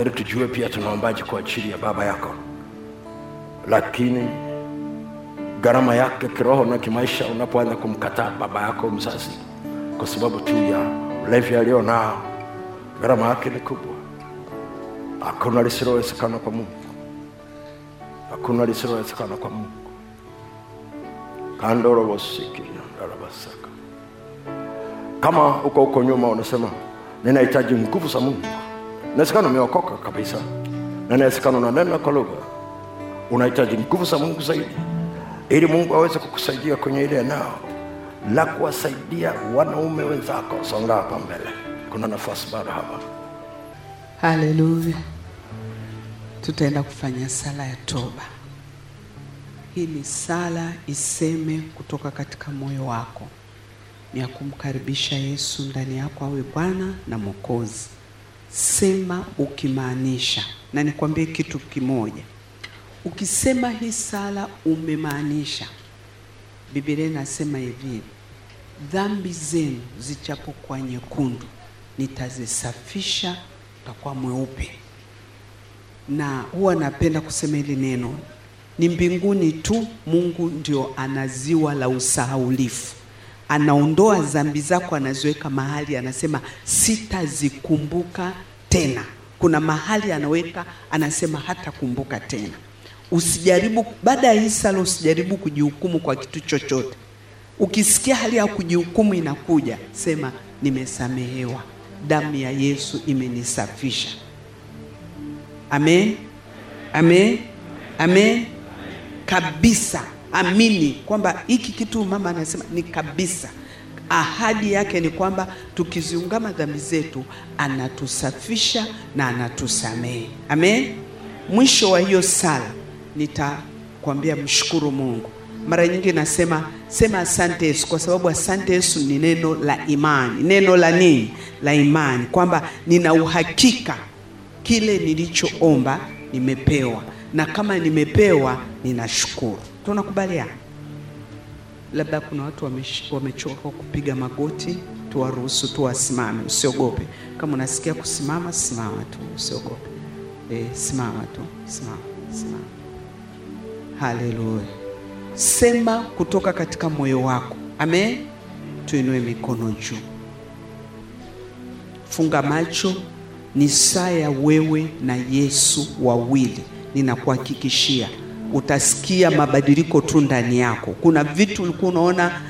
ili tujue pia tunaombaji kwa ajili ya baba yako, lakini gharama yake kiroho na kimaisha unapoanza kumkataa baba yako mzazi kwa sababu tu ya ulevi aliyo nao, gharama yake ni kubwa. Hakuna lisilowezekana kwa Mungu, hakuna lisilowezekana kwa Mungu. kandorowosikiandarabasaka kama uko huko nyuma unasema ninahitaji nguvu za Mungu, inawezekana umeokoka kabisa, na inawezekana unanena kwa lugha, unahitaji nguvu za Mungu zaidi, ili Mungu aweze kukusaidia kwenye ile eneo la kuwasaidia wanaume wenzako. Songa hapa mbele, kuna nafasi bado hapa. Haleluya. Tutaenda kufanya sala ya toba. Hii ni sala iseme kutoka katika moyo wako, ni ya kumkaribisha Yesu ndani yako awe Bwana na Mwokozi. Sema ukimaanisha, na nikwambie kitu kimoja, ukisema hii sala umemaanisha, Biblia inasema hivi, dhambi zenu zichapokuwa nyekundu nitazisafisha, utakuwa mweupe. Na huwa napenda kusema hili neno, ni mbinguni tu Mungu ndio ana ziwa la usahaulifu, anaondoa dhambi zako, anaziweka mahali, anasema sitazikumbuka tena. Kuna mahali anaweka, anasema hatakumbuka tena. Usijaribu baada ya hii sala, usijaribu kujihukumu kwa kitu chochote. Ukisikia hali ya kujihukumu inakuja, sema nimesamehewa, damu ya Yesu imenisafisha. Amen, amen, amen. Kabisa amini kwamba hiki kitu mama anasema ni kabisa. Ahadi yake ni kwamba tukiziungama dhambi zetu anatusafisha na anatusamehe. Amen. Mwisho wa hiyo sala nitakwambia mshukuru Mungu. Mara nyingi nasema sema asante Yesu, kwa sababu asante Yesu ni neno la imani. Neno la nini? La imani, kwamba nina uhakika kile nilichoomba nimepewa, na kama nimepewa ninashukuru. Tunakubaliana? Labda kuna watu wamechoka kupiga magoti, tuwaruhusu tu wasimame, usiogope. Kama unasikia kusimama, simama tu, usiogope. E, simama tu, simama, simama. Haleluya. Sema kutoka katika moyo wako. Amen. Tuinue mikono juu, funga macho. Ni saa ya wewe na Yesu wawili. Ninakuhakikishia utasikia mabadiliko tu ndani yako. Kuna vitu ulikuwa unaona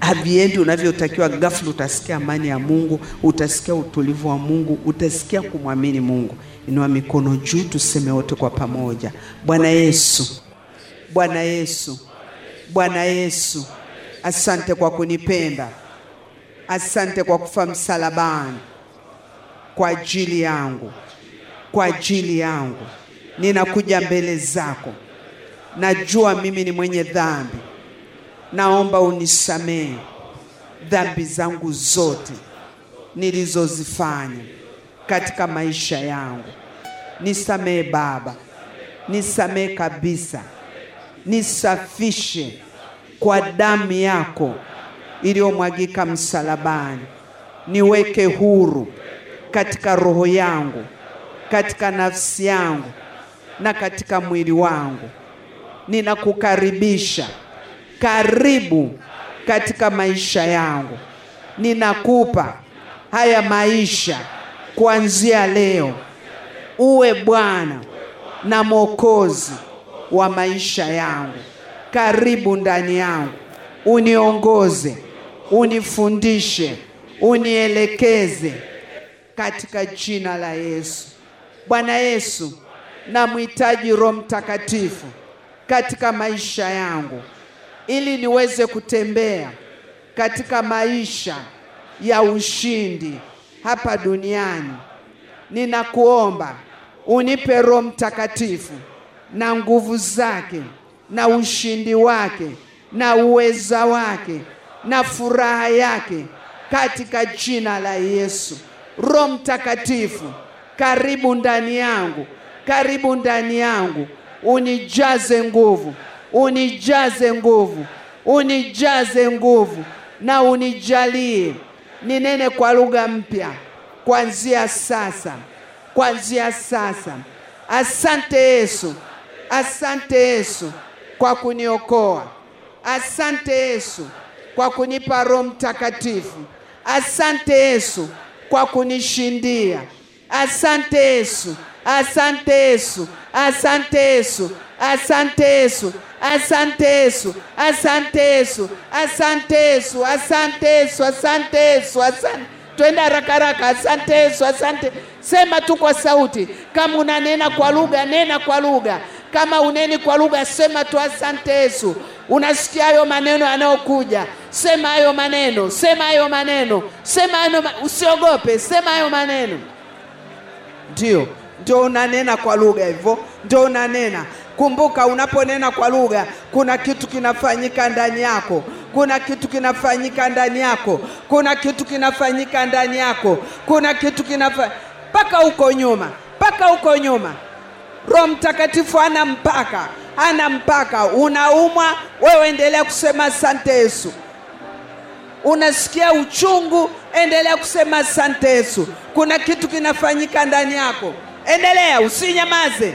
haviendi unavyotakiwa, ghafla utasikia amani ya Mungu, utasikia utulivu wa Mungu, utasikia kumwamini Mungu. Inua mikono juu, tuseme wote kwa pamoja. Bwana Yesu, Bwana Yesu, Bwana Yesu, asante kwa kunipenda, asante kwa kufa msalabani kwa ajili yangu, kwa ajili yangu. Ninakuja mbele zako, najua mimi ni mwenye dhambi, naomba unisamehe dhambi zangu zote nilizozifanya katika maisha yangu. Nisamehe Baba, nisamehe kabisa, nisafishe kwa damu yako iliyomwagika msalabani, niweke huru katika roho yangu, katika nafsi yangu na katika mwili wangu. Ninakukaribisha, karibu katika maisha yangu. Ninakupa haya maisha kuanzia leo, uwe Bwana na Mwokozi wa maisha yangu. Karibu ndani yangu, uniongoze, unifundishe, unielekeze katika jina la Yesu. Bwana Yesu, namhitaji Roho Mtakatifu katika maisha yangu ili niweze kutembea katika maisha ya ushindi hapa duniani. Ninakuomba unipe Roho Mtakatifu na nguvu zake na ushindi wake na uweza wake na furaha yake katika jina la Yesu. Roho Mtakatifu, karibu ndani yangu, karibu ndani yangu, unijaze nguvu, unijaze nguvu, unijaze nguvu na unijalie ninene kwa lugha mpya kuanzia sasa kuanzia sasa. Asante Yesu, asante Yesu kwa kuniokoa. Asante Yesu kwa kunipa Roho Mtakatifu. Asante Yesu kwa kunishindia. Asante Yesu, asante Yesu, asante Yesu, asante Yesu, asante Yesu, asante Yesu, asante Yesu, asante Yesu, asante Yesu, asante twende haraka haraka. Asante Yesu, asante. Sema tu kwa sauti. Kama unanena kwa lugha, nena kwa lugha. Kama uneni kwa lugha, sema tu asante Yesu. Unasikia hayo maneno yanayokuja, sema hayo maneno, sema hayo maneno, sema hayo, usiogope, sema hayo maneno. Ndio, ndio unanena kwa lugha hivyo, ndio unanena. Kumbuka, unaponena kwa lugha, kuna kitu kinafanyika ndani yako, kuna kitu kinafanyika ndani yako, kuna kitu kinafanyika ndani yako, kuna kitu kinafa mpaka huko nyuma, mpaka huko nyuma. Roho Mtakatifu ana mpaka, ana mpaka. Unaumwa, wewe endelea kusema asante Yesu unasikia uchungu, endelea kusema asante Yesu. Kuna kitu kinafanyika ndani yako, endelea, usinyamaze.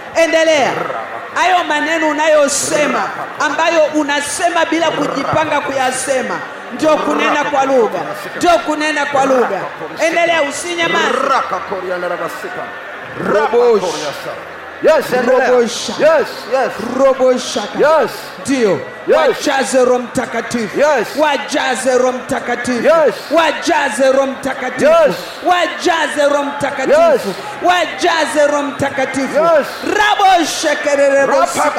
endelea hayo maneno unayosema ambayo unasema bila kujipanga kuyasema ndio kunena kwa lugha ndio kunena kwa lugha. Endelea usinyamaze Yes, robo shaka. Yes, yes. robo shaka Yes. ndio Yes. wajaze roho mtakatifu Yes. wajaze roho mtakatifu Yes. wajaze roho mtakatifu Yes. wajaze roho mtakatifu Yes. wajaze roho mtakatifu Yes. rabo shekerere bosika.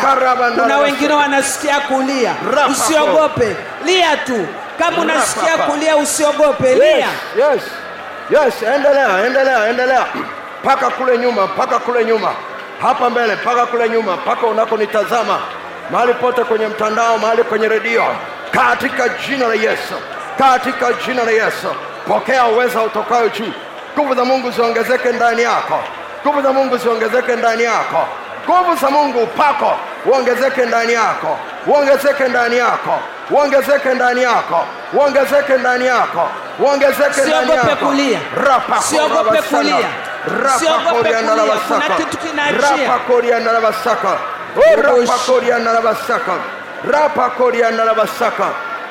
Kuna wengine wanasikia kulia usiogope lia tu kama unasikia kulia usiogope lia yes. Yes, endelea, endelea, endelea. Paka kule nyuma, paka kule nyuma. Hapa mbele, mpaka kule nyuma, mpaka unakonitazama. Mahali pote kwenye mtandao, mahali kwenye redio. Katika jina la Yesu. Katika jina la Yesu. Pokea uweza utokayo juu. Nguvu za Mungu ziongezeke ndani yako. Nguvu za Mungu ziongezeke ndani yako. Nguvu za Mungu upako uongezeke ndani yako, uongezeke ndani yako, uongezeke ndani yako, uongezeke ndani yako, uongezeke ndani yako. korabasana. kulia. Rapa Usiogope kulia. Kuna kitu kinaachia. Oh.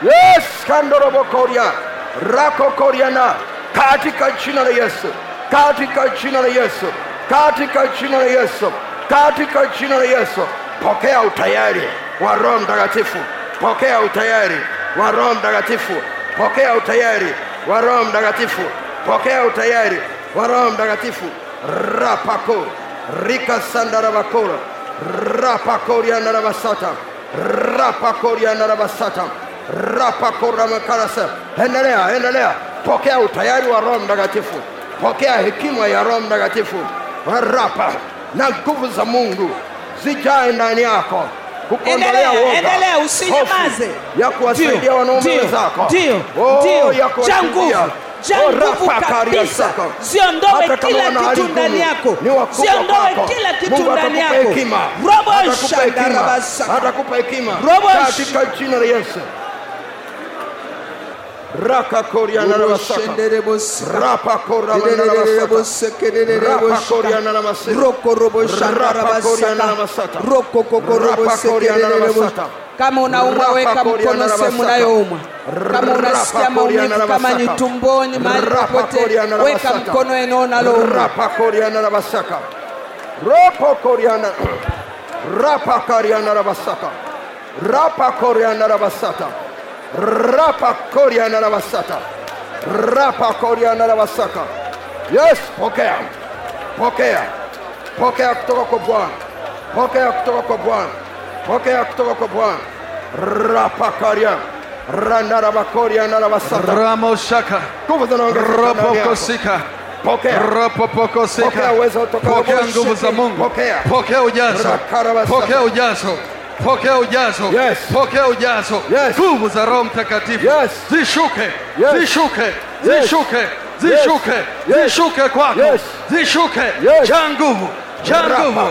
Yes, kandorobo koria. Katika jina la Yesu. Katika jina la Yesu. Katika jina la Yesu. Katika jina la Yesu. Pokea utayari wa Roho Mtakatifu. Pokea utayari wa Roho Mtakatifu. Pokea utayari wa Roho Mtakatifu. Pokea utayari wa Roho Mtakatifu. Rapako rika sandarabakora rapakoriandarabasata rapakoriandarabasata rapakoramakarasa. Endelea, endelea. Pokea utayari wa Roho Mtakatifu. Pokea hekima ya Roho Mtakatifu. Rapa na nguvu za Mungu zijae ndani yako kukondolea Endelea, woga, hofu ya kuwasaidia wanaume wenzako, ndio, Oh, ndio. ya kuwasaidia. Oh, kabisa ziondoe kila kitu ndani yako. ziondoe kila kitu ndani yako. robo shandarabasa. Atakupa hekima. Katika jina la yesu. Raka Koreana Rabasaka. Rapa Koreana Rabasaka. Roko Robo Kama unaumwa weka mkono sehemu unayoumwa. Kama unasikia maumivu kama ni tumboni, mahali popote, weka mkono eneo unaloumwa. Rapa Koreana Rabasaka. Roko Koreana Rapa Koreana Rabasaka. Rapa Rapa Koryana Lavasata. Rapa Koryana Lavasaka. Yes, pokea. Pokea. Pokea kutoka kwa Bwana. Pokea kutoka kwa Bwana. Pokea kutoka kwa Bwana. Rapa Koryana Ramoshaka Robokosika Ropopokosika, pokea nguvu za Mungu, pokea ujazo, pokea ujazo Pokea ujazo. Yes. Pokea ujazo. Yes. Nguvu za Roho Mtakatifu. Yes. Zishuke. Yes. Zishuke. Yes. Zishuke. Zishuke. Yes. Zishuke kwako. Yes. Zishuke. Yes. Jaa nguvu. Jaa nguvu.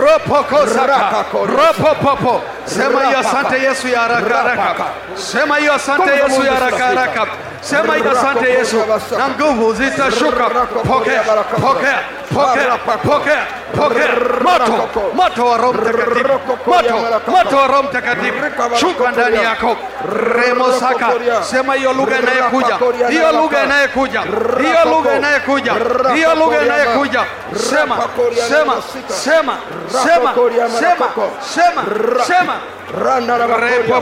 Ropokosaka. Ropopopo. Sema hiyo asante Yesu ya haraka haraka. Sema hiyo asante Yesu ya haraka haraka. Sema hiyo asante Yesu. Na nguvu zitashuka. Pokea. Pokea. Pokea. Pokea. Pokea. Moto. Moto wa Roho Mtakatifu. Moto. Moto wa Roho Mtakatifu. Shuka ndani yako. Remosaka. Rakako. Sema hiyo lugha inayekuja. Hiyo lugha inayekuja. Hiyo lugha inayekuja. Hiyo lugha Rakako. inayekuja. Sema. Sema. Sema. Sema. Sema. Sema. Ra- Sema. Randa la makoria.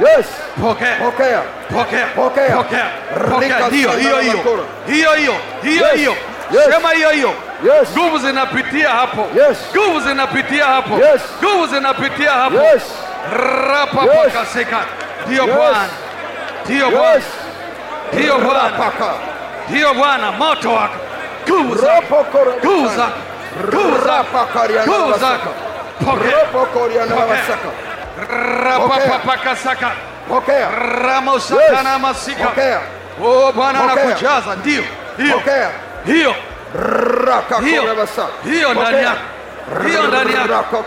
Yes. Pokea. Pokea. Pokea. Pokea. Pokea. Pokea. Hiyo hiyo hiyo. Hiyo hiyo. Hiyo hiyo. Yes. Sema hiyo hiyo. Yes. Nguvu zinapitia hapo. Yes. Nguvu zinapitia hapo. Yes. Nguvu zinapitia hapo. Yes. Rapapakaseka. Ndiyo Ndio Bwana. Ndio Bwana. Ndio Bwana. Ndio Bwana. Moto wako. Nguvu zako. Nguvu zako. Nguvu zako. Nguvu zako. Pokea. Pokea. Rapapapakasaka. Pokea. Ramosakana Yes. masika. Pokea. Oh Bwana anakujaza. Ndiyo. Hiyo. Hiyo. Hiyo. Hiyo ndani yako. Hiyo ndani yako.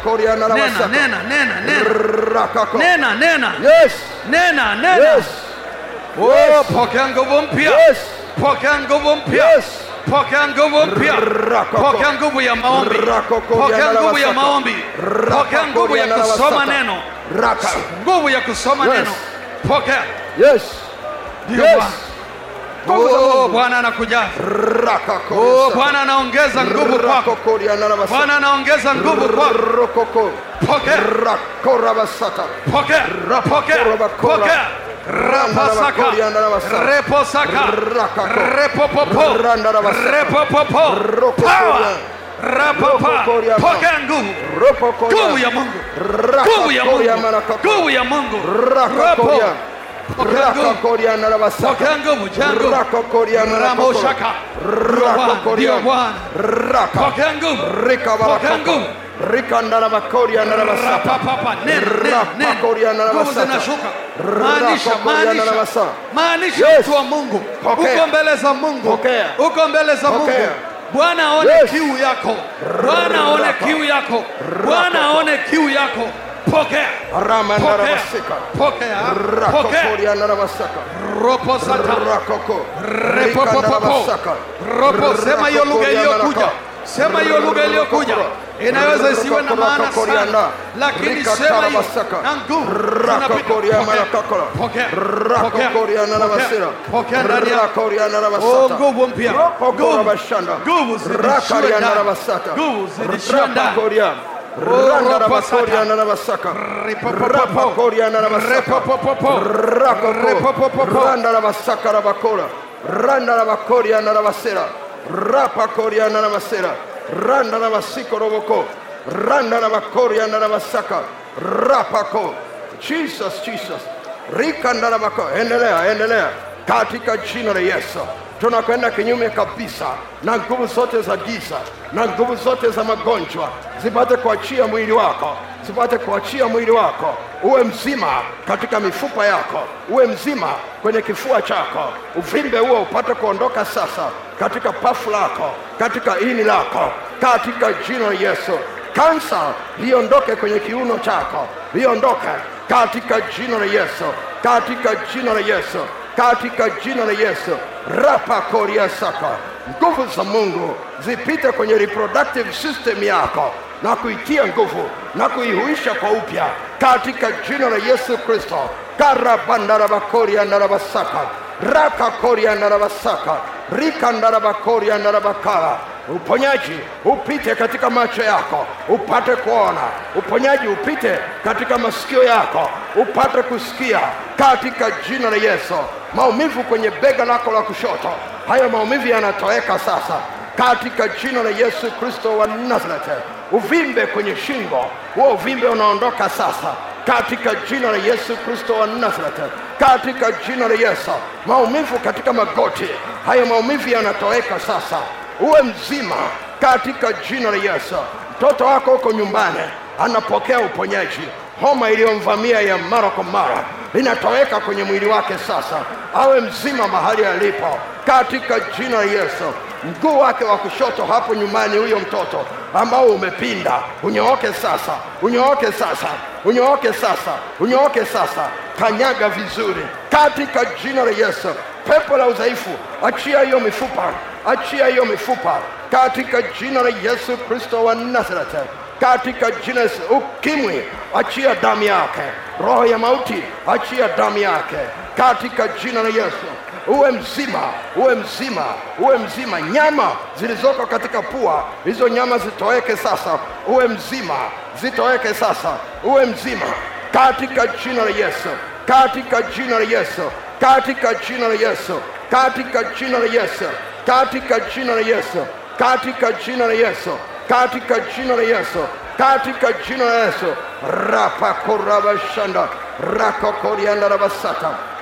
Nena, nena, nena, nena. Nena, nena. Yes. Nena, nena. Yes. Oh, pokea nguvu mpya. Yes. Pokea nguvu mpya. Yes. Pokea nguvu mpya. Pokea nguvu ya maombi. Pokea nguvu ya maombi. Pokea nguvu ya kusoma neno. Raka. Nguvu ya kusoma Yes. neno. Pokea. Yes. Ndio Yes. Bwana. Oh, Mungu. Bwana anakujaza. Rakakoria Oh. Bwana anaongeza nguvu kwako. Rakokoria na masaka. Bwana anaongeza nguvu kwako. Pokea. Rakora basata. Pokea. Pokea. Pokea. Rapasaka. Reposaka. Repopopo. Repopopo. Power. Rapapa. Pokea nguvu. Nguvu ya Mungu. Nguvu ya Mungu. Nguvu ya Mungu. Rapo. Maanisha, mtu wa Mungu. Uko mbele za Mungu. Uko mbele za Mungu. Bwana aone Yes. kiu yako. Bwana aone kiu yako. Bwana aone kiu yako. Pokea. Pokea. Pokea. Pokea. Ropo sata. Repopopopo. Ropo, sema hiyo lugha iliyokuja. Naraka. Sema hiyo lugha iliyokuja. Inaweza isiwe na maana Rakokoria sana, na. lakini Rika sema hiyo tarabasaka. na nguvu Rakokoria zinapita. marakakora. Pokea. Rakokoria na rabasira. Pokea ndani yako. Rakoria na Oh, rabasata. nguvu mpya. Rokokora Nguvu. bashanda. Nguvu zidishiwe Rakaria na ndani. rabasata. Nguvu zidishiwe ndani. Rakokoria. Oh, Randa ropo rabakoria sata. na masera randa na masiko roboko Randa na makoriana na rabasaka. Rapako. Jesus, Jesus. rikanda na mako Endelea, endelea. Katika jina la Yesu. Tunakwenda kinyume kabisa na nguvu zote za giza na nguvu zote za magonjwa zipate kuachia mwili wako, zipate kuachia mwili wako, uwe mzima katika mifupa yako, uwe mzima kwenye kifua chako, uvimbe huo upate kuondoka sasa katika pafu lako, katika ini lako, katika jina Yesu. Kansa liondoke kwenye kiuno chako, liondoke katika jina la Yesu, katika jina la Yesu, katika jina la Yesu. Rapa koria saka, nguvu za Mungu zipite kwenye reproductive system yako na kuitia nguvu na kuihuisha kwa upya. Katika jina la Yesu Kristo. karabandarabakoria narabasaka raka koria narabasaka rika ndarabakoria narabakara uponyaji upite katika macho yako. Upate kuona. Uponyaji upite katika masikio yako. Upate kusikia. Katika jina la yesu. Maumivu kwenye bega lako la kushoto. Hayo maumivu yanatoweka sasa. Katika jina la yesu kristo wa nazareti uvimbe kwenye shingo. Huo uvimbe unaondoka sasa. Katika jina la Yesu Kristo wa Nazareti, katika jina la Yesu. Maumivu katika magoti, hayo maumivu yanatoweka sasa, uwe mzima. Katika jina la Yesu. Mtoto wako huko nyumbani. Anapokea uponyaji. Homa iliyomvamia ya mara kwa mara inatoweka kwenye mwili wake sasa, awe mzima mahali alipo. Katika jina la Yesu. Mguu wake wa kushoto hapo nyumbani, huyo mtoto ambao umepinda, unyooke sasa, unyooke sasa, unyooke sasa, unyooke sasa, kanyaga vizuri katika jina la Yesu. Pepo la udhaifu, achia hiyo mifupa, achia hiyo mifupa katika jina la Yesu Kristo wa Nazareti katika jina la Ukimwi, achia damu yake. Roho ya mauti, achia damu yake katika jina la Yesu. Uwe mzima, uwe mzima, uwe mzima. Nyama zilizoko katika pua, hizo nyama zitoweke sasa. Uwe mzima, zitoweke sasa. Uwe mzima katika jina la Yesu, katika jina la Yesu, katika jina la Yesu, katika jina la Yesu, katika jina la Yesu, katika jina la Yesu katika jina la Yesu, katika jina la Yesu. rapakorabashanda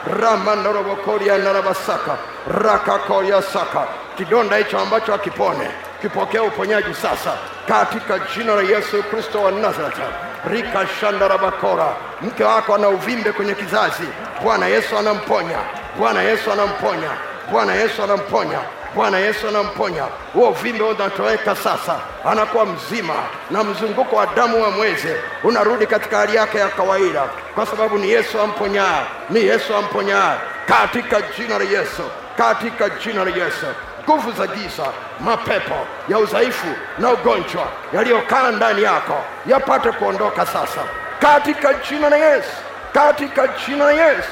rakokoriandarabasaka rakakoria saka. Kidonda hicho ambacho akipone kipokea uponyaji sasa. Katika jina la Yesu Kristo wa Nazareti. rikashandarabakora mke wako ana uvimbe kwenye kizazi, Bwana Yesu anamponya, Bwana Yesu anamponya, Bwana Yesu anamponya Bwana Yesu anamponya. Huo uvimbe unatoweka sasa, anakuwa mzima, na mzunguko wa damu wa mwezi unarudi katika hali yake ya kawaida, kwa sababu ni Yesu amponyaa, ni Yesu amponyaa, katika jina la Yesu, katika jina la Yesu. Nguvu za giza, mapepo ya udhaifu na ugonjwa yaliyokaa ndani yako yapate kuondoka sasa, katika jina la Yesu, katika jina la Yesu.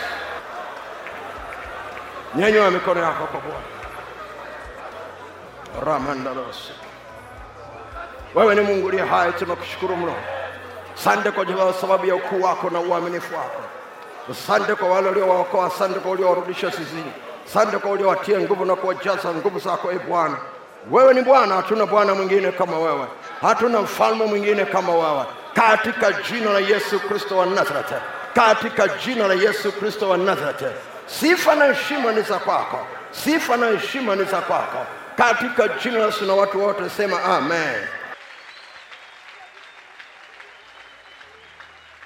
Nyanyua mikono yako kwa Bwana. Ramandarosi. Wewe ni Mungu liye hai, tunakushukuru mno. sande kwa ya sababu ya ukuu wako na uaminifu wako. Asante kwa wale uliowaokoa, asante kwa uliowarudisha sizini asante kwa uliowatia nguvu na kuwajaza nguvu zako, e Bwana. Wewe ni Bwana, hatuna Bwana mwingine kama wewe, hatuna mfalme mwingine kama wewe, katika jina la Yesu Kristo wa Nazareti, katika jina la Yesu Kristo wa Nazareti. Sifa na heshima ni za kwako, sifa na heshima ni za kwako katika jina la Yesu, na watu wote sema amen.